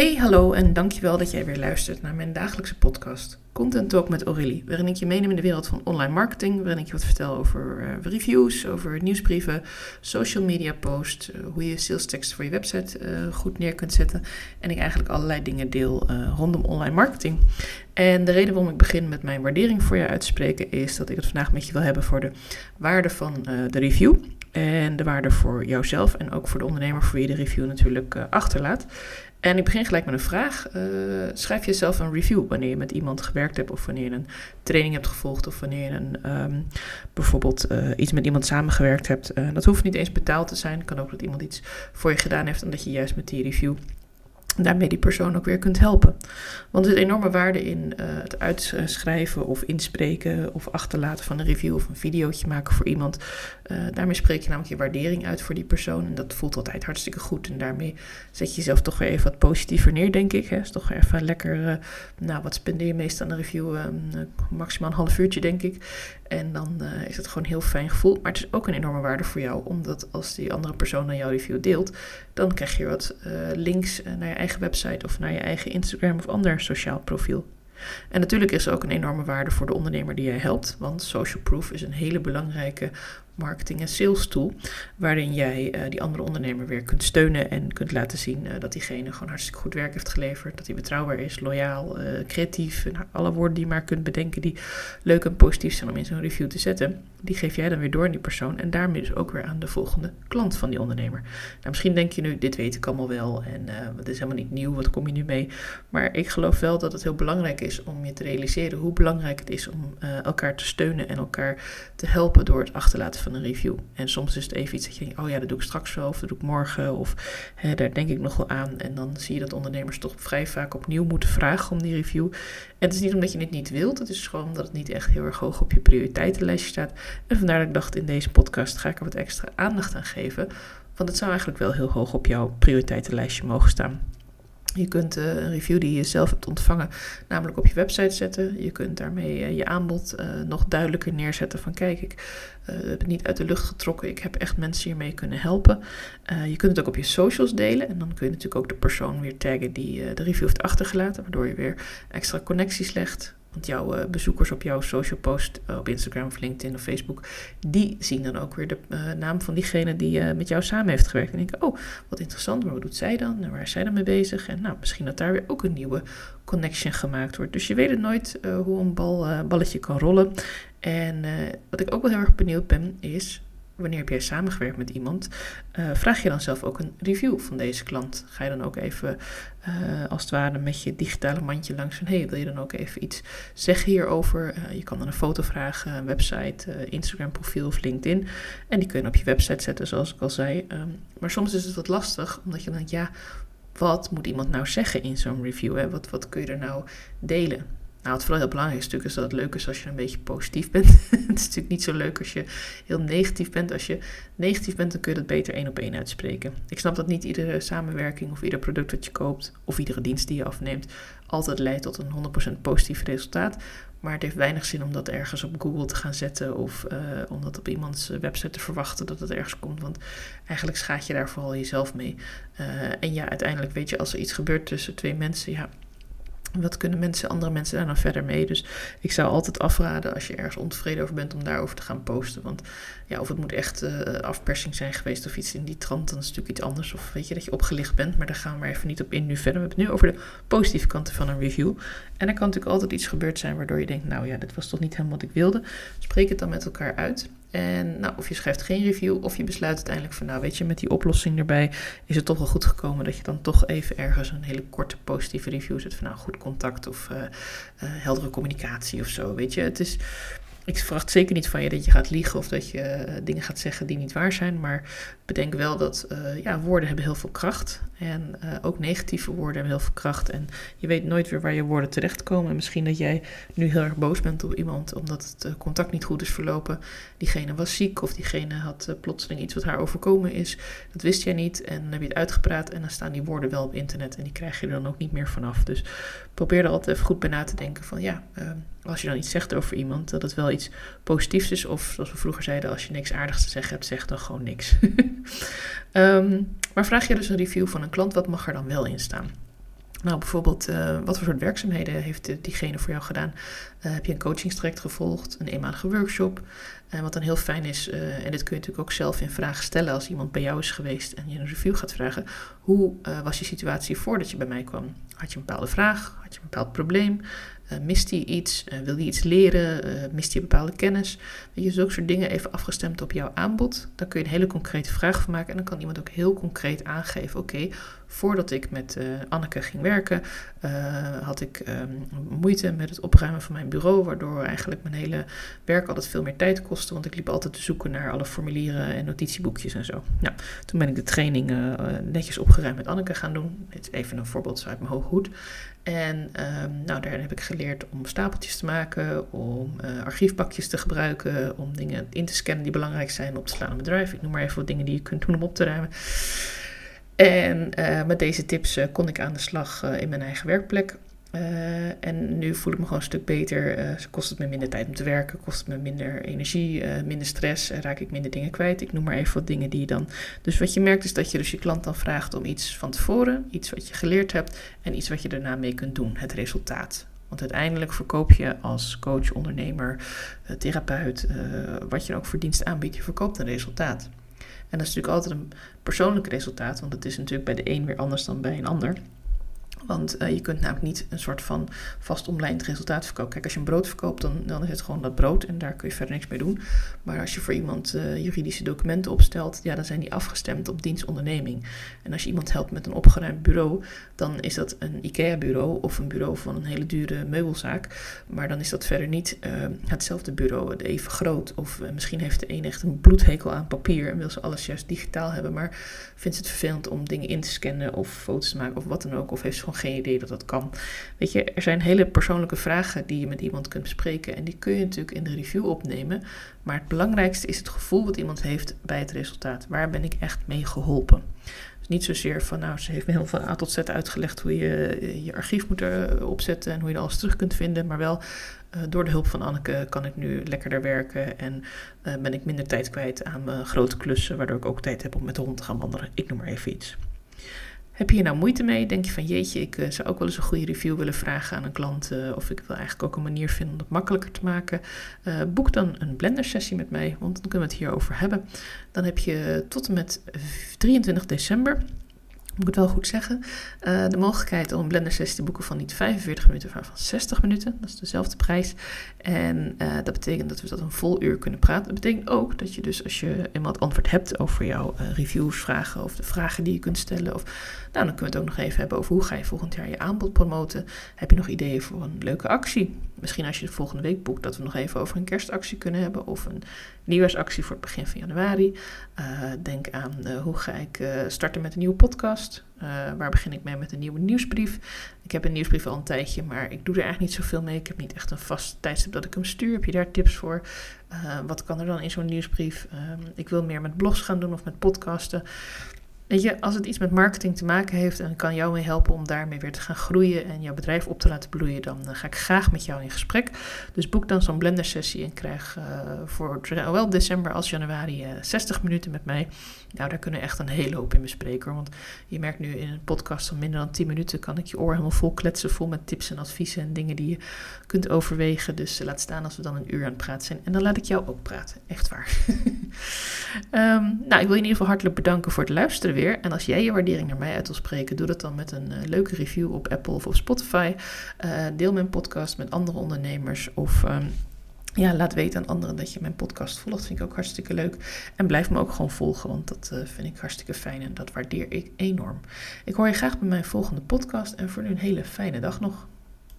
Hey, hallo en dankjewel dat jij weer luistert naar mijn dagelijkse podcast Content Talk met Aurélie, waarin ik je meeneem in de wereld van online marketing, waarin ik je wat vertel over uh, reviews, over nieuwsbrieven, social media posts, uh, hoe je sales tekst voor je website uh, goed neer kunt zetten en ik eigenlijk allerlei dingen deel rondom online marketing. En de reden waarom ik begin met mijn waardering voor je uit te spreken is dat ik het vandaag met je wil hebben voor de waarde van de review. En de waarde voor jouzelf en ook voor de ondernemer voor wie je de review natuurlijk achterlaat. En ik begin gelijk met een vraag. Uh, schrijf jezelf een review wanneer je met iemand gewerkt hebt of wanneer je een training hebt gevolgd of wanneer je een, um, bijvoorbeeld uh, iets met iemand samengewerkt hebt. Uh, dat hoeft niet eens betaald te zijn. Het kan ook dat iemand iets voor je gedaan heeft en dat je juist met die review daarmee die persoon ook weer kunt helpen. Want er zit enorme waarde in uh, het uitschrijven of inspreken of achterlaten van een review of een videootje maken voor iemand. Uh, daarmee spreek je namelijk je waardering uit voor die persoon en dat voelt altijd hartstikke goed. En daarmee zet je jezelf toch weer even wat positiever neer, denk ik. Hè. Is toch even lekker, uh, nou wat spendeer je meestal aan een review? maximaal een half uurtje, denk ik. En dan is het gewoon een heel fijn gevoel. Maar het is ook een enorme waarde voor jou, omdat als die andere persoon dan jouw review deelt, dan krijg je wat links naar je eigen website of naar je eigen Instagram of ander sociaal profiel. En natuurlijk is er ook een enorme waarde voor de ondernemer die je helpt, want social proof is een hele belangrijke marketing- en sales tool, waarin jij uh, die andere ondernemer weer kunt steunen en kunt laten zien uh, dat diegene gewoon hartstikke goed werk heeft geleverd, dat hij betrouwbaar is, loyaal, uh, creatief, en alle woorden die je maar kunt bedenken die leuk en positief zijn om in zo'n review te zetten, die geef jij dan weer door aan die persoon en daarmee dus ook weer aan de volgende klant van die ondernemer. Nou, misschien denk je nu, dit weet ik allemaal wel en het is helemaal niet nieuw, wat kom je nu mee? Maar ik geloof wel dat het heel belangrijk is om je te realiseren hoe belangrijk het is om elkaar te steunen en elkaar te helpen door het achterlaten van een review. En soms is het even iets dat je denkt, oh ja, dat doe ik straks wel, of dat doe ik morgen, of hè, daar denk ik nog wel aan. En dan zie je dat ondernemers toch vrij vaak opnieuw moeten vragen om die review. En het is niet omdat je het niet wilt, het is gewoon omdat het niet echt heel erg hoog op je prioriteitenlijstje staat. En vandaar dat ik dacht, in deze podcast ga ik er wat extra aandacht aan geven. Want het zou eigenlijk wel heel hoog op jouw prioriteitenlijstje mogen staan. Je kunt uh, een review die je zelf hebt ontvangen, namelijk op je website zetten. Je kunt daarmee uh, je aanbod uh, nog duidelijker neerzetten van kijk, ik heb het niet uit de lucht getrokken. Ik heb echt mensen hiermee kunnen helpen. je kunt het ook op je socials delen en dan kun je natuurlijk ook de persoon weer taggen die de review heeft achtergelaten, waardoor je weer extra connecties legt. Want jouw uh, bezoekers op jouw social post uh, op Instagram of LinkedIn of Facebook, die zien dan ook weer de uh, naam van diegene die met jou samen heeft gewerkt. En denken, oh, wat interessant, maar wat doet zij dan? En waar is zij dan mee bezig? En nou, misschien dat daar weer ook een nieuwe connection gemaakt wordt. Dus je weet het nooit hoe een bal, balletje kan rollen. En wat ik ook wel heel erg benieuwd ben, is wanneer heb jij samengewerkt met iemand, uh, vraag je dan zelf ook een review van deze klant. Ga je dan ook even uh, als het ware met je digitale mandje langs van hey, wil je dan ook even iets zeggen hierover? Uh, je kan dan een foto vragen, een website, Instagram profiel of LinkedIn. En die kun je op je website zetten, zoals ik al zei. Um, maar soms is het wat lastig, omdat je denkt, ja, wat moet iemand nou zeggen in zo'n review? Wat, wat kun je er nou delen? Nou, het vooral heel belangrijk stuk is dat het leuk is als je een beetje positief bent. het is natuurlijk niet zo leuk als je heel negatief bent. Als je negatief bent, dan kun je dat beter één op één uitspreken. Ik snap dat niet iedere samenwerking of ieder product dat je koopt of iedere dienst die je afneemt altijd leidt tot een 100% positief resultaat. Maar het heeft weinig zin om dat ergens op Google te gaan zetten of uh, om dat op iemands website te verwachten dat het ergens komt. Want eigenlijk schaad je daar vooral jezelf mee. Uh, en ja, uiteindelijk weet je, als er iets gebeurt tussen twee mensen, ja, wat kunnen mensen, andere mensen daar nou verder mee? Dus ik zou altijd afraden als je ergens ontevreden over bent om daarover te gaan posten. Want ja, of het moet echt uh, afpersing zijn geweest of iets in die trant, dan is het natuurlijk iets anders. Of weet je dat je opgelicht bent, maar daar gaan we maar even niet op in nu verder. We hebben het nu over de positieve kanten van een review. En er kan natuurlijk altijd iets gebeurd zijn waardoor je denkt, nou ja, dit was toch niet helemaal wat ik wilde. Spreek het dan met elkaar uit. En nou, of je schrijft geen review, of je besluit uiteindelijk van, nou weet je, met die oplossing erbij is het toch wel goed gekomen dat je dan toch even ergens een hele korte positieve review zet van, nou goed contact of uh, uh, heldere communicatie of zo, weet je. Het is, ik verwacht zeker niet van je dat je gaat liegen of dat je uh, dingen gaat zeggen die niet waar zijn. Maar bedenk wel dat uh, ja, woorden hebben heel veel kracht. En uh, ook negatieve woorden hebben heel veel kracht. En je weet nooit weer waar je woorden terechtkomen. En misschien dat jij nu heel erg boos bent op iemand omdat het contact niet goed is verlopen. Diegene was ziek of diegene had plotseling iets wat haar overkomen is. Dat wist jij niet. En dan heb je het uitgepraat en dan staan die woorden wel op internet. En die krijg je er dan ook niet meer vanaf. Dus probeer er altijd even goed bij na te denken van ja als je dan iets zegt over iemand, dat het wel iets positiefs is. Of zoals we vroeger zeiden, als je niks aardigs te zeggen hebt, zeg dan gewoon niks. um, maar vraag je dus een review van een klant, wat mag er dan wel in staan? Nou, bijvoorbeeld, uh, wat voor soort werkzaamheden heeft diegene voor jou gedaan? Uh, heb je een coachingstraject gevolgd, een eenmalige workshop? En wat dan heel fijn is, uh, en dit kun je natuurlijk ook zelf in vragen stellen als iemand bij jou is geweest en je een review gaat vragen. Hoe was je situatie voordat je bij mij kwam? Had je een bepaalde vraag? Had je een bepaald probleem? Uh, mist hij iets? Uh, wil hij iets leren? Uh, mist hij bepaalde kennis? Je, zulke soort dingen even afgestemd op jouw aanbod. Daar kun je een hele concrete vraag van maken. En dan kan iemand ook heel concreet aangeven: oké, voordat ik met Anneke ging werken, had ik um, moeite met het opruimen van mijn bureau. Waardoor eigenlijk mijn hele werk altijd veel meer tijd kostte. Want ik liep altijd te zoeken naar alle formulieren en notitieboekjes en zo. Nou, toen ben ik de training netjes opgeruimd met Anneke gaan doen. Dit is even een voorbeeld uit mijn hoge hoed. En um, nou, daar heb ik geleerd om stapeltjes te maken, om uh, archiefbakjes te gebruiken, om dingen in te scannen die belangrijk zijn, op te slaan in bedrijf. Ik noem maar even wat dingen die je kunt doen om op te ruimen. En uh, met deze tips uh, kon ik aan de slag in mijn eigen werkplek. Uh, en nu voel ik me gewoon een stuk beter. Uh, kost het me minder tijd om te werken, kost het me minder energie, uh, minder stress, raak ik minder dingen kwijt. Ik noem maar even wat dingen die je dan. Dus wat je merkt is dat je dus je klant dan vraagt om iets van tevoren, iets wat je geleerd hebt en iets wat je daarna mee kunt doen, het resultaat. Want uiteindelijk verkoop je als coach, ondernemer, therapeut, wat je ook voor dienst aanbiedt, je verkoopt een resultaat. En dat is natuurlijk altijd een persoonlijk resultaat, want het is natuurlijk bij de een weer anders dan bij een ander. Want uh, je kunt namelijk niet een soort van vast omlijnd resultaat verkopen. Kijk, als je een brood verkoopt, dan, dan is het gewoon dat brood en daar kun je verder niks mee doen. Maar als je voor iemand uh, juridische documenten opstelt, ja, dan zijn die afgestemd op dienstonderneming. En als je iemand helpt met een opgeruimd bureau, dan is dat een IKEA-bureau of een bureau van een hele dure meubelzaak. Maar dan is dat verder niet uh, hetzelfde bureau, even groot. Of misschien heeft de een echt een bloedhekel aan papier en wil ze alles juist digitaal hebben. Maar vindt ze het vervelend om dingen in te scannen of foto's te maken of wat dan ook. Of heeft ze geen idee dat dat kan. Weet je, er zijn hele persoonlijke vragen die je met iemand kunt bespreken. En die kun je natuurlijk in de review opnemen. Maar het belangrijkste is het gevoel wat iemand heeft bij het resultaat. Waar ben ik echt mee geholpen? Dus niet zozeer van, nou, ze heeft me heel van A tot Z uitgelegd hoe je je archief moet opzetten en hoe je alles terug kunt vinden. Maar wel uh, door de hulp van Anneke kan ik nu lekkerder werken en ben ik minder tijd kwijt aan mijn grote klussen, waardoor ik ook tijd heb om met de hond te gaan wandelen. Ik noem maar even iets. Heb je hier nou moeite mee? Denk je van jeetje, ik uh, zou ook wel eens een goede review willen vragen aan een klant. Uh, of ik wil eigenlijk ook een manier vinden om het makkelijker te maken. Uh, boek dan een blender sessie met mij, want dan kunnen we het hierover hebben. Dan heb je tot en met 23 december moet ik het wel goed zeggen, uh, de mogelijkheid om een blender sessie te boeken van niet 45 minuten, maar van 60 minuten. Dat is dezelfde prijs. En uh, dat betekent dat we dat een vol uur kunnen praten. Dat betekent ook dat je dus als je het antwoord hebt over jouw uh, reviews, vragen of de vragen die je kunt stellen. Of, nou, dan kunnen we het ook nog even hebben over hoe ga je volgend jaar je aanbod promoten. Heb je nog ideeën voor een leuke actie? Misschien als je de volgende week boekt, dat we nog even over een kerstactie kunnen hebben. Of een nieuwjaarsactie voor het begin van januari. denk aan hoe ga ik starten met een nieuwe podcast. Uh, waar begin ik mee met een nieuwe nieuwsbrief? Ik heb een nieuwsbrief al een tijdje, maar ik doe er eigenlijk niet zoveel mee. Ik heb niet echt een vast tijdstip dat ik hem stuur. Heb je daar tips voor? Uh, wat kan er dan in zo'n nieuwsbrief? Uh, ik wil meer met blogs gaan doen of met podcasten. Weet je, als het iets met marketing te maken heeft en kan jou mee helpen om daarmee weer te gaan groeien en jouw bedrijf op te laten bloeien, dan ga ik graag met jou in gesprek. Dus boek dan zo'n blender sessie en krijg uh, voor zowel december als januari uh, 60 minuten met mij. Nou, daar kunnen we echt een hele hoop in bespreken. Want je merkt nu in een podcast van minder dan 10 minuten kan ik je oor helemaal vol kletsen, vol met tips en adviezen en dingen die je kunt overwegen. Dus laat staan als we dan een uur aan het praten zijn. En dan laat ik jou ook praten, echt waar. um, nou, ik wil je in ieder geval hartelijk bedanken voor het luisteren En als jij je waardering naar mij uit wil spreken, doe dat dan met een uh, leuke review op Apple of op Spotify. Uh, deel mijn podcast met andere ondernemers of... Um, ja, laat weten aan anderen dat je mijn podcast volgt. Vind ik ook hartstikke leuk. En blijf me ook gewoon volgen, want dat uh, vind ik hartstikke fijn en dat waardeer ik enorm. Ik hoor je graag bij mijn volgende podcast en voor nu een hele fijne dag nog.